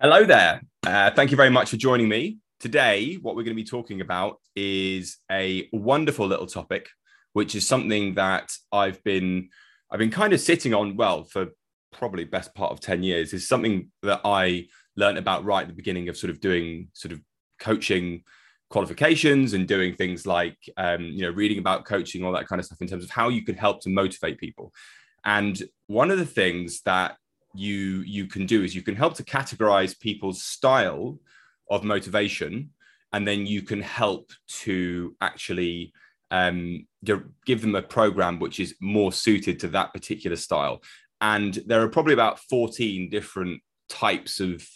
Hello there. Uh, thank you very much for joining me. Today, what we're going to be talking about is a wonderful little topic, which is something that I've been I've been kind of sitting on well for probably best part of 10 years. Is something that I learned about right at the beginning of sort of doing sort of coaching qualifications and doing things like um, you know reading about coaching all that kind of stuff in terms of how you can help to motivate people and one of the things that you you can do is you can help to categorize people's style of motivation and then you can help to actually um, give them a program which is more suited to that particular style and there are probably about 14 different types of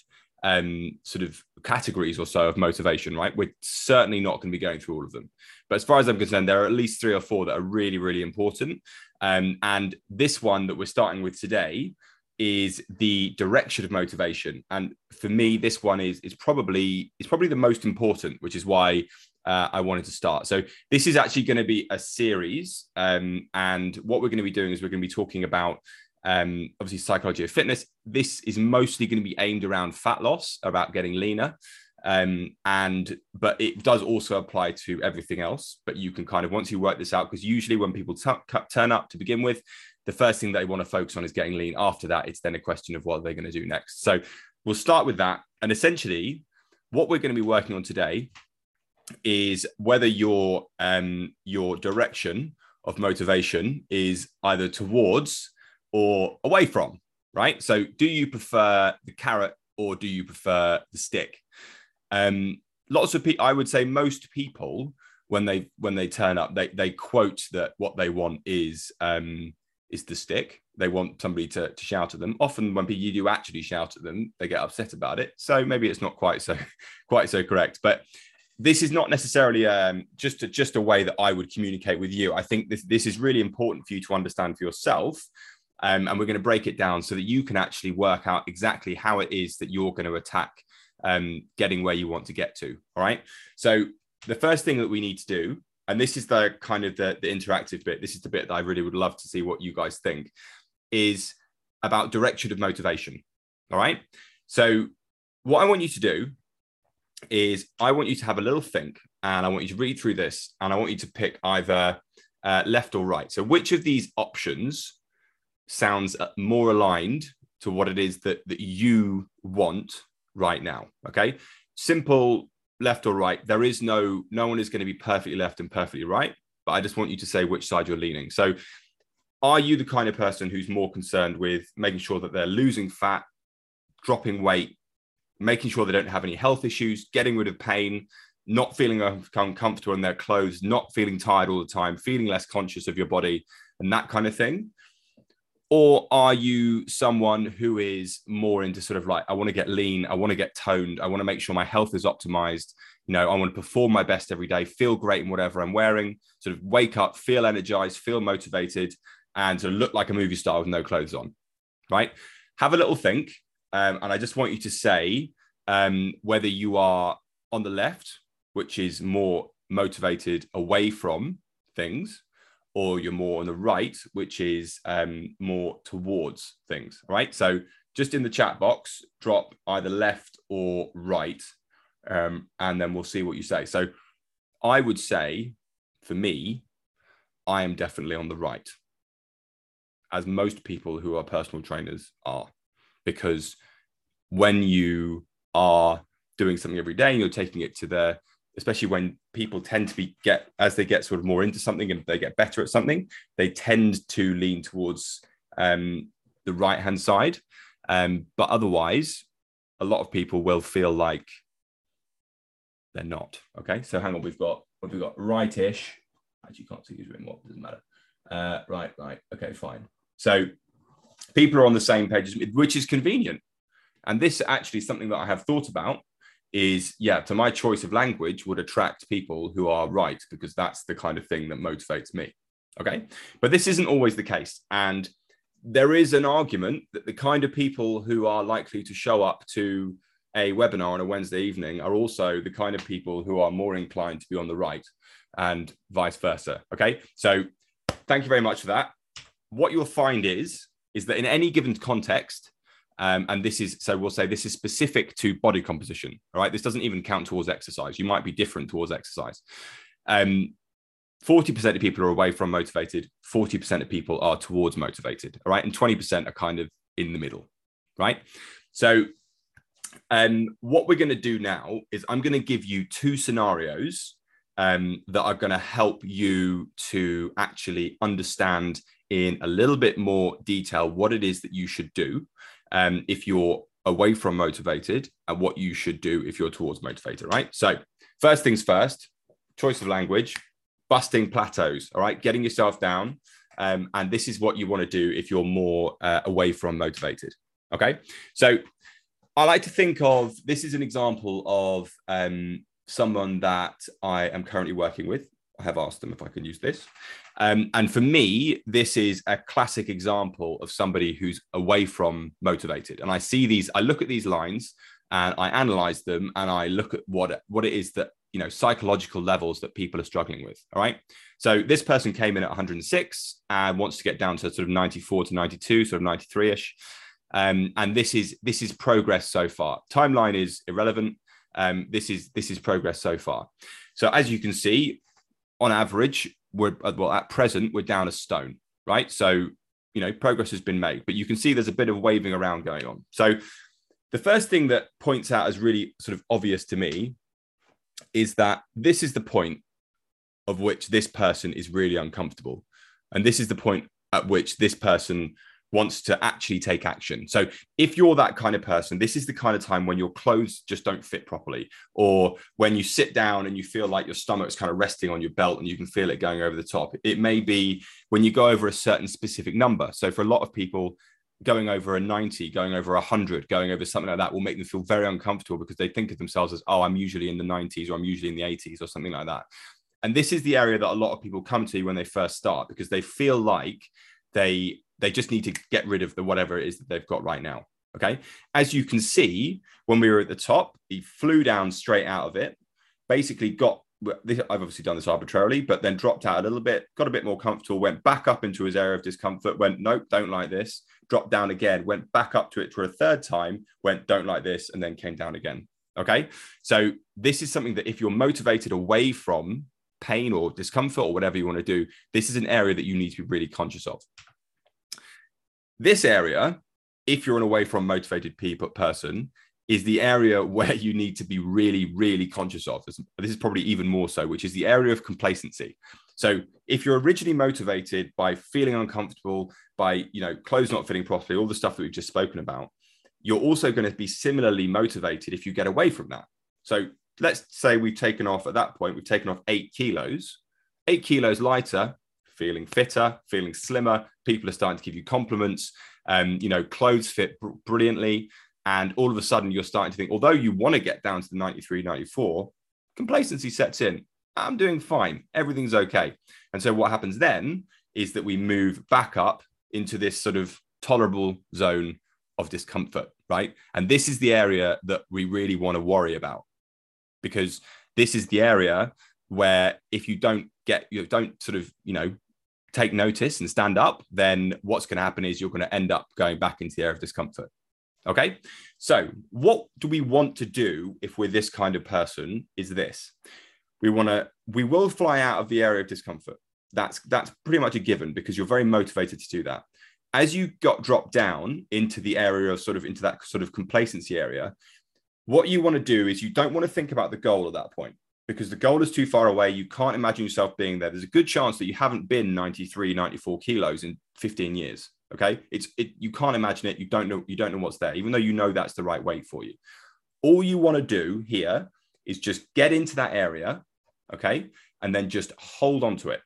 um, sort of categories or so of motivation, right? We're certainly not going to be going through all of them. But as far as I'm concerned, there are at least three or four that are really, really important. Um, and this one that we're starting with today is the direction of motivation. And for me, this one is is probably is probably the most important, which is why uh, I wanted to start. So this is actually going to be a series, um, and what we're going to be doing is we're going to be talking about um, obviously psychology of fitness. This is mostly going to be aimed around fat loss, about getting leaner. Um, and but it does also apply to everything else. But you can kind of once you work this out, because usually when people t- turn up to begin with, the first thing they want to focus on is getting lean. After that, it's then a question of what they're going to do next. So we'll start with that. And essentially, what we're going to be working on today is whether your um, your direction of motivation is either towards or away from, right? So, do you prefer the carrot or do you prefer the stick? Um, lots of people, I would say, most people when they when they turn up, they they quote that what they want is um, is the stick. They want somebody to, to shout at them. Often, when you do actually shout at them, they get upset about it. So maybe it's not quite so quite so correct, but this is not necessarily um, just a, just a way that I would communicate with you. I think this this is really important for you to understand for yourself um, and we're going to break it down so that you can actually work out exactly how it is that you're going to attack um, getting where you want to get to. All right. So the first thing that we need to do, and this is the kind of the, the interactive bit, this is the bit that I really would love to see what you guys think, is about direction of motivation. All right. So what I want you to do is I want you to have a little think and I want you to read through this and I want you to pick either uh, left or right. So which of these options sounds uh, more aligned to what it is that that you want right now okay simple left or right there is no no one is going to be perfectly left and perfectly right but i just want you to say which side you're leaning. So are you the kind of person who's more concerned with making sure that they're losing fat dropping weight making sure they don't have any health issues getting rid of pain not feeling uncomfortable in their clothes not feeling tired all the time feeling less conscious of your body and that kind of thing or are you someone who is more into sort of like i want to get lean i want to get toned i want to make sure my health is optimized you know i want to perform my best every day feel great in whatever i'm wearing sort of wake up feel energized feel motivated and to look like a movie star with no clothes on right? Have a little think um, and i just want you to say um, whether you are on the left which is more motivated away from things or you're more on the right, which is um, more towards things. Right. So just in the chat box, drop either left or right, um, and then we'll see what you say. So I would say for me, I am definitely on the right, as most people who are personal trainers are, because when you are doing something every day and you're taking it to the especially when people tend to be get as they get sort of more into something and they get better at something, they tend to lean towards um, the right hand side. Um, but otherwise, a lot of people will feel like they're not. Okay, so hang on, we've got we've got rightish. Actually, can't see who's written what. Doesn't matter. Uh, right, right. Okay, fine. So people are on the same page, which is convenient. And this actually something that I have thought about is yeah to my choice of language would attract people who are right because that's the kind of thing that motivates me okay? But this isn't always the case and there is an argument that the kind of people who are likely to show up to a webinar on a wednesday evening are also the kind of people who are more inclined to be on the right and vice versa okay? So thank you very much for that. What you'll find is is that in any given context Um, and this is so we'll say this is specific to body composition. All right. This doesn't even count towards exercise. You might be different towards exercise. Um, 40% of people are away from motivated, 40% of people are towards motivated. All right. And 20% are kind of in the middle. Right. So um, what we're going to do now is I'm going to give you two scenarios um, that are going to help you to actually understand in a little bit more detail what it is that you should do um, if you're away from motivated and what you should do if you're towards motivated, right? So, first things first, choice of language, busting plateaus, all right? Getting yourself down. Um, and this is what you want to do if you're more uh, away from motivated. Okay. So, I like to think of this is an example of um, someone that I am currently working with. I have asked them if I can use this. Um, and for me, this is a classic example of somebody who's away from motivated. And I see these, I look at these lines and I analyze them and I look at what, what it is that, you know, psychological levels that people are struggling with. All right. So this person came in at 106 and wants to get down to sort of 94 to 92, sort of 93 ish. Um, and this is this is progress so far. Timeline is irrelevant. Um, this is this is progress so far. So as you can see, on average, we're uh, well at present we're down a stone, right? So you know progress has been made, but you can see there's a bit of waving around going on. So the first thing that points out as really sort of obvious to me is that this is the point of which this person is really uncomfortable, and this is the point at which this person wants to actually take action. So if you're that kind of person, this is the kind of time when your clothes just don't fit properly, or when you sit down and you feel like your stomach's kind of resting on your belt and you can feel it going over the top. It may be when you go over a certain specific number. So for a lot of people, going over a 90, going over a 100, going over something like that will make them feel very uncomfortable because they think of themselves as, oh, I'm usually in the 90s or I'm usually in the 80s or something like that. And this is the area that a lot of people come to when they first start because they feel like they they just need to get rid of the whatever it is that they've got right now. Okay. As you can see, when we were at the top, he flew down straight out of it, basically got I've obviously done this arbitrarily, but then dropped out a little bit, got a bit more comfortable, went back up into his area of discomfort, went, nope, don't like this, dropped down again, went back up to it for a third time, went, don't like this, and then came down again. Okay. So this is something that if you're motivated away from pain or discomfort or whatever you want to do, this is an area that you need to be really conscious of. This area, if you're an away from motivated people person, is the area where you need to be really, really conscious of. This, this is probably even more so, which is the area of complacency. So if you're originally motivated by feeling uncomfortable, by you know clothes not fitting properly, all the stuff that we've just spoken about, you're also going to be similarly motivated if you get away from that. So let's say we've taken off at that point, we've taken off eight kilos, eight kilos lighter, feeling fitter, feeling slimmer. People are starting to give you compliments. Um, you know, clothes fit br- brilliantly. And all of a sudden, you're starting to think, although you want to get down to the 93, 94, complacency sets in. I'm doing fine. Everything's okay. And so, what happens then is that we move back up into this sort of tolerable zone of discomfort, right? And this is the area that we really want to worry about because this is the area where if you don't get you don't sort of you know take notice and stand up, then what's going to happen is you're going to end up going back into the area of discomfort. Okay. So, what do we want to do if we're this kind of person? Is this we want to, we will fly out of the area of discomfort. That's that's pretty much a given because you're very motivated to do that. As you got dropped down into the area of sort of into that sort of complacency area, what you want to do is you don't want to think about the goal at that point because the goal is too far away. You can't imagine yourself being there. There's a good chance that you haven't been 93, 94 kilos in 15 years. Okay. It's it you can't imagine it. You don't know, you don't know what's there, even though you know that's the right weight for you. All you want to do here is just get into that area, okay, and then just hold on to it.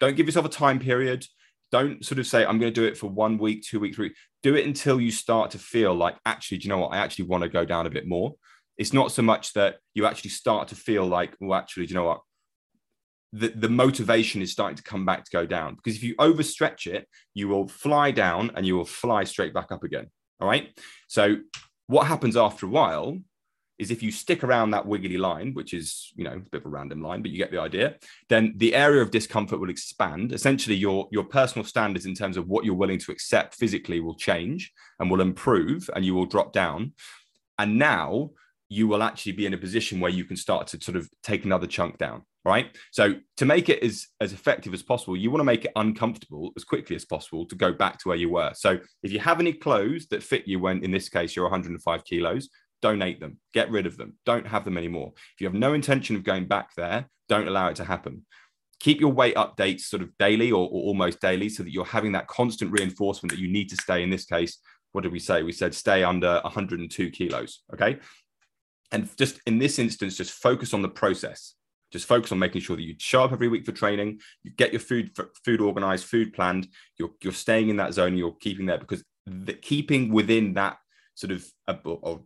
Don't give yourself a time period. Don't sort of say, I'm going to do it for one week, two weeks, three. Do it until you start to feel like, actually, do you know what? I actually want to go down a bit more it's not so much that you actually start to feel like, well, actually, do you know what? The, the motivation is starting to come back to go down because if you overstretch it, you will fly down and you will fly straight back up again. All right. So, what happens after a while is if you stick around that wiggly line, which is, you know, a bit of a random line, but you get the idea, then the area of discomfort will expand. Essentially, your, your personal standards in terms of what you're willing to accept physically will change and will improve and you will drop down. And now you will actually be in a position where you can start to sort of take another chunk down. Right. So to make it as, as effective as possible, you want to make it uncomfortable as quickly as possible to go back to where you were. So if you have any clothes that fit you when in this case you're 105 kilos, donate them, get rid of them, don't have them anymore. If you have no intention of going back there, don't allow it to happen. Keep your weight updates sort of daily or, or, almost daily so that you're having that constant reinforcement that you need to stay. In this case, what did we say? We said stay under 102 kilos. Okay. And just in this instance, just focus on the process. Just focus on making sure that you show up every week for training, you get your food food organized, food planned, you're, you're staying in that zone, you're keeping there because the, keeping within that sort of, of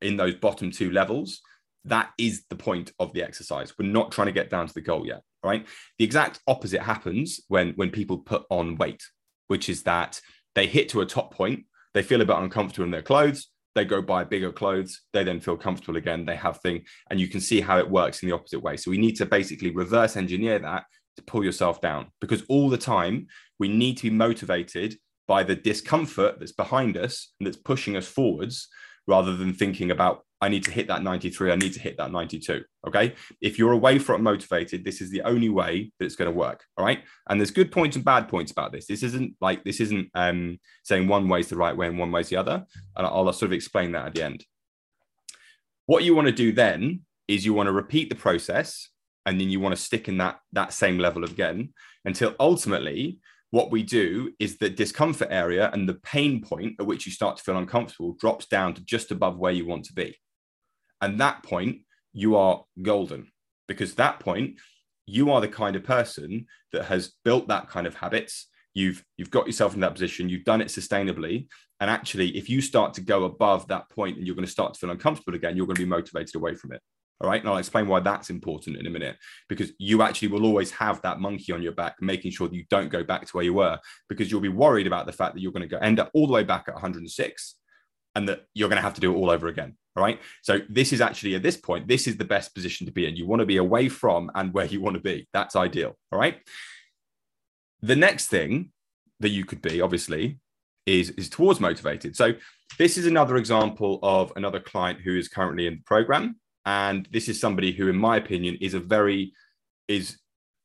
in those bottom two levels, that is the point of the exercise. We're not trying to get down to the goal yet. Right. The exact opposite happens when when people put on weight, which is that they hit to a top point, they feel a bit uncomfortable in their clothes, they go buy bigger clothes, they then feel comfortable again, they have thing, and you can see how it works in the opposite way. So we need to basically reverse engineer that to pull yourself down because all the time we need to be motivated by the discomfort that's behind us and that's pushing us forwards rather than thinking about I need to hit that 93, I need to hit that 92. Okay. If you're away from motivated, this is the only way that it's going to work. All right. And there's good points and bad points about this. This isn't like this isn't um, saying one way is the right way and one way is the other. And I'll sort of explain that at the end. What you want to do then is you want to repeat the process and then you want to stick in that that same level again until ultimately what we do is the discomfort area and the pain point at which you start to feel uncomfortable drops down to just above where you want to be. And that point, you are golden because that point, you are the kind of person that has built that kind of habits. You've you've got yourself in that position. You've done it sustainably, and actually, if you start to go above that point and you're going to start to feel uncomfortable again, you're going to be motivated away from it. All right. And I'll explain why that's important in a minute because you actually will always have that monkey on your back, making sure that you don't go back to where you were because you'll be worried about the fact that you're going to go end up all the way back at 106 and that you're going to have to do it all over again. All right. So this is actually at this point, this is the best position to be in. You want to be away from and where you want to be. That's ideal. All right. The next thing that you could be, obviously, is, is towards motivated. So this is another example of another client who is currently in the program and this is somebody who in my opinion is a very is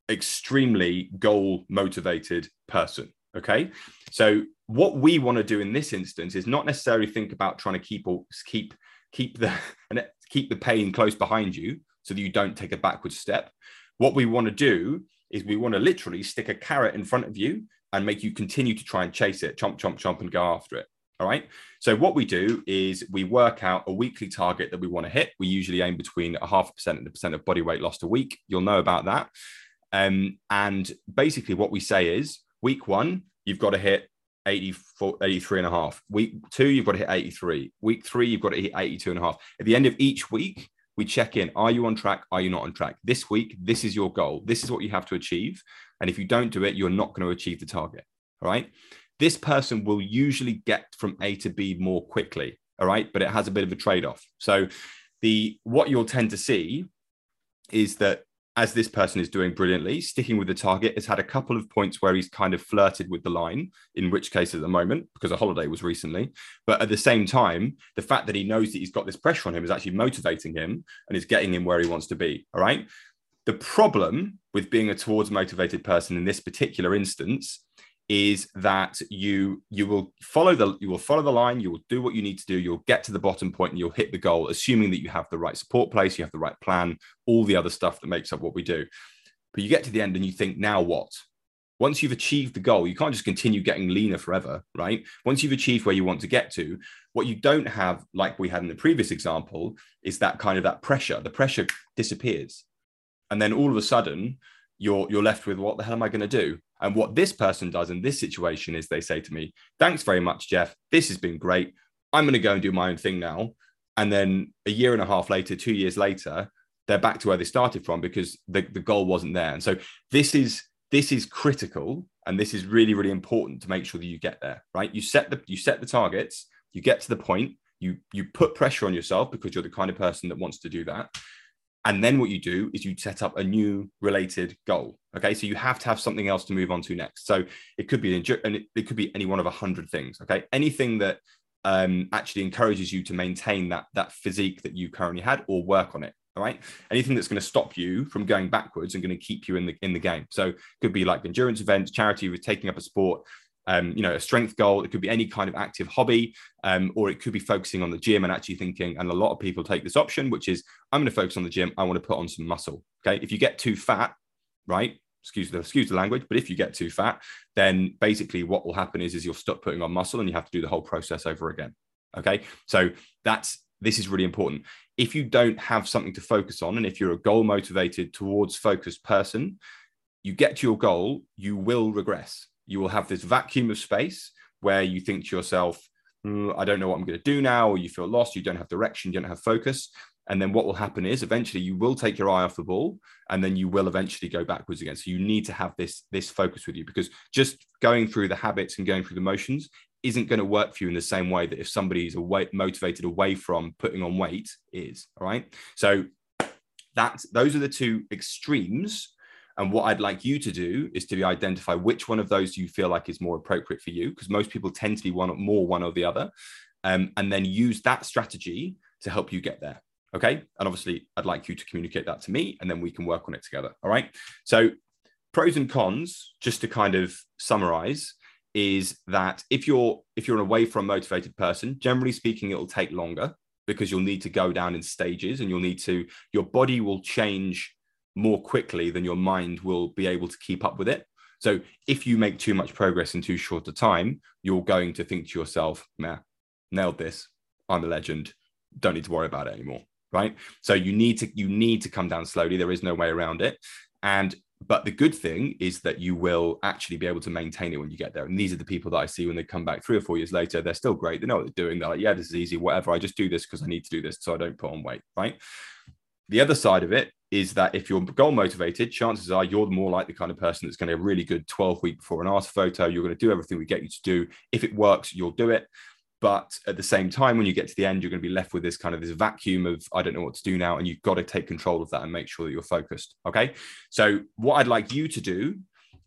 extremely goal motivated person okay so what we want to do in this instance is not necessarily think about trying to keep or keep keep the and keep the pain close behind you so that you don't take a backward step what we want to do is we want to literally stick a carrot in front of you and make you continue to try and chase it chomp chomp chomp and go after it all right. So what we do is we work out a weekly target that we want to hit. We usually aim between a half a percent and a percent of body weight lost a week. You'll know about that. Um, and basically what we say is week one, you've got to hit 84, 83 and a half. Week two, you've got to hit 83. Week three, you've got to hit 82 and a half. At the end of each week, we check in. Are you on track? Are you not on track? This week, this is your goal. This is what you have to achieve. And if you don't do it, you're not going to achieve the target. All right this person will usually get from A to B more quickly. All right. But it has a bit of a trade off. So, the what you'll tend to see is that as this person is doing brilliantly, sticking with the target, has had a couple of points where he's kind of flirted with the line, in which case at the moment, because a holiday was recently. But at the same time, the fact that he knows that he's got this pressure on him is actually motivating him and is getting him where he wants to be. All right. The problem with being a towards motivated person in this particular instance is that you you will follow the you will follow the line you will do what you need to do you'll get to the bottom point and you'll hit the goal assuming that you have the right support place you have the right plan all the other stuff that makes up what we do. But you get to the end and you think now what? Once you've achieved the goal you can't just continue getting leaner forever right? Once you've achieved where you want to get to what you don't have like we had in the previous example is that kind of that pressure. The pressure disappears. And then all of a sudden you're you're left with what the hell am i going to do and what this person does in this situation is they say to me, Thanks very much, Jeff. This has been great. I'm going to go and do my own thing now. And then a year and a half later, two years later, they're back to where they started from because the, the goal wasn't there. And so this is this is critical and this is really, really important to make sure that you get there, right? You set the you set the targets, you get to the point, you you put pressure on yourself because you're the kind of person that wants to do that and then what you do is you set up a new related goal okay? So you have to have something else to move on to next. So it could be an and it, could be any one of a hundred things okay? Anything that um, actually encourages you to maintain that that physique that you currently had or work on it all right? Anything that's going to stop you from going backwards and going to keep you in the in the game. So it could be like endurance events charity with taking up a sport um, you know, a strength goal. It could be any kind of active hobby, um, or it could be focusing on the gym and actually thinking. And a lot of people take this option, which is I'm going to focus on the gym. I want to put on some muscle. Okay. If you get too fat, right? Excuse the excuse the language, but if you get too fat, then basically what will happen is is you'll stop putting on muscle and you have to do the whole process over again. Okay. So that's this is really important. If you don't have something to focus on, and if you're a goal motivated towards focused person, you get to your goal, you will regress you will have this vacuum of space where you think to yourself, mm, I don't know what I'm going to do now, or you feel lost, you don't have direction, you don't have focus. And then what will happen is eventually you will take your eye off the ball and then you will eventually go backwards again. So you need to have this, this focus with you because just going through the habits and going through the motions isn't going to work for you in the same way that if somebody is away, motivated away from putting on weight is. All right. So that those are the two extremes and what I'd like you to do is to identify which one of those you feel like is more appropriate for you, because most people tend to be one more one or the other, um, and then use that strategy to help you get there. Okay. And obviously, I'd like you to communicate that to me, and then we can work on it together. All right. So, pros and cons, just to kind of summarize, is that if you're if you're away from motivated person, generally speaking, it'll take longer because you'll need to go down in stages, and you'll need to your body will change more quickly than your mind will be able to keep up with it. So if you make too much progress in too short a time, you're going to think to yourself, nah, nailed this. I'm a legend. Don't need to worry about it anymore. Right. So you need to you need to come down slowly. There is no way around it. And but the good thing is that you will actually be able to maintain it when you get there. And these are the people that I see when they come back three or four years later. They're still great. They know what they're doing. They're like, yeah, this is easy, whatever. I just do this because I need to do this so I don't put on weight. Right. The other side of it is that if you're goal motivated, chances are you're more like the kind of person that's going to have a really good 12 week before and after photo. You're going to do everything we get you to do. If it works, you'll do it. But at the same time, when you get to the end, you're going to be left with this kind of this vacuum of I don't know what to do now, and you've got to take control of that and make sure that you're focused. Okay. So what I'd like you to do,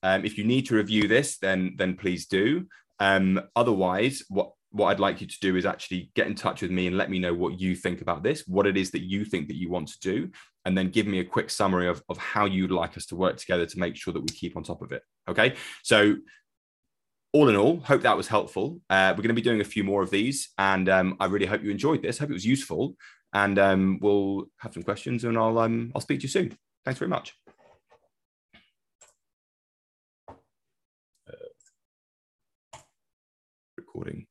um, if you need to review this, then then please do. Um, otherwise, what what I'd like you to do is actually get in touch with me and let me know what you think about this, what it is that you think that you want to do, and then give me a quick summary of, of how you'd like us to work together to make sure that we keep on top of it. Okay. So, all in all, hope that was helpful. Uh, we're going to be doing a few more of these, and um, I really hope you enjoyed this. Hope it was useful, and um, we'll have some questions, and I'll um, I'll speak to you soon. Thanks very much. Uh, recording.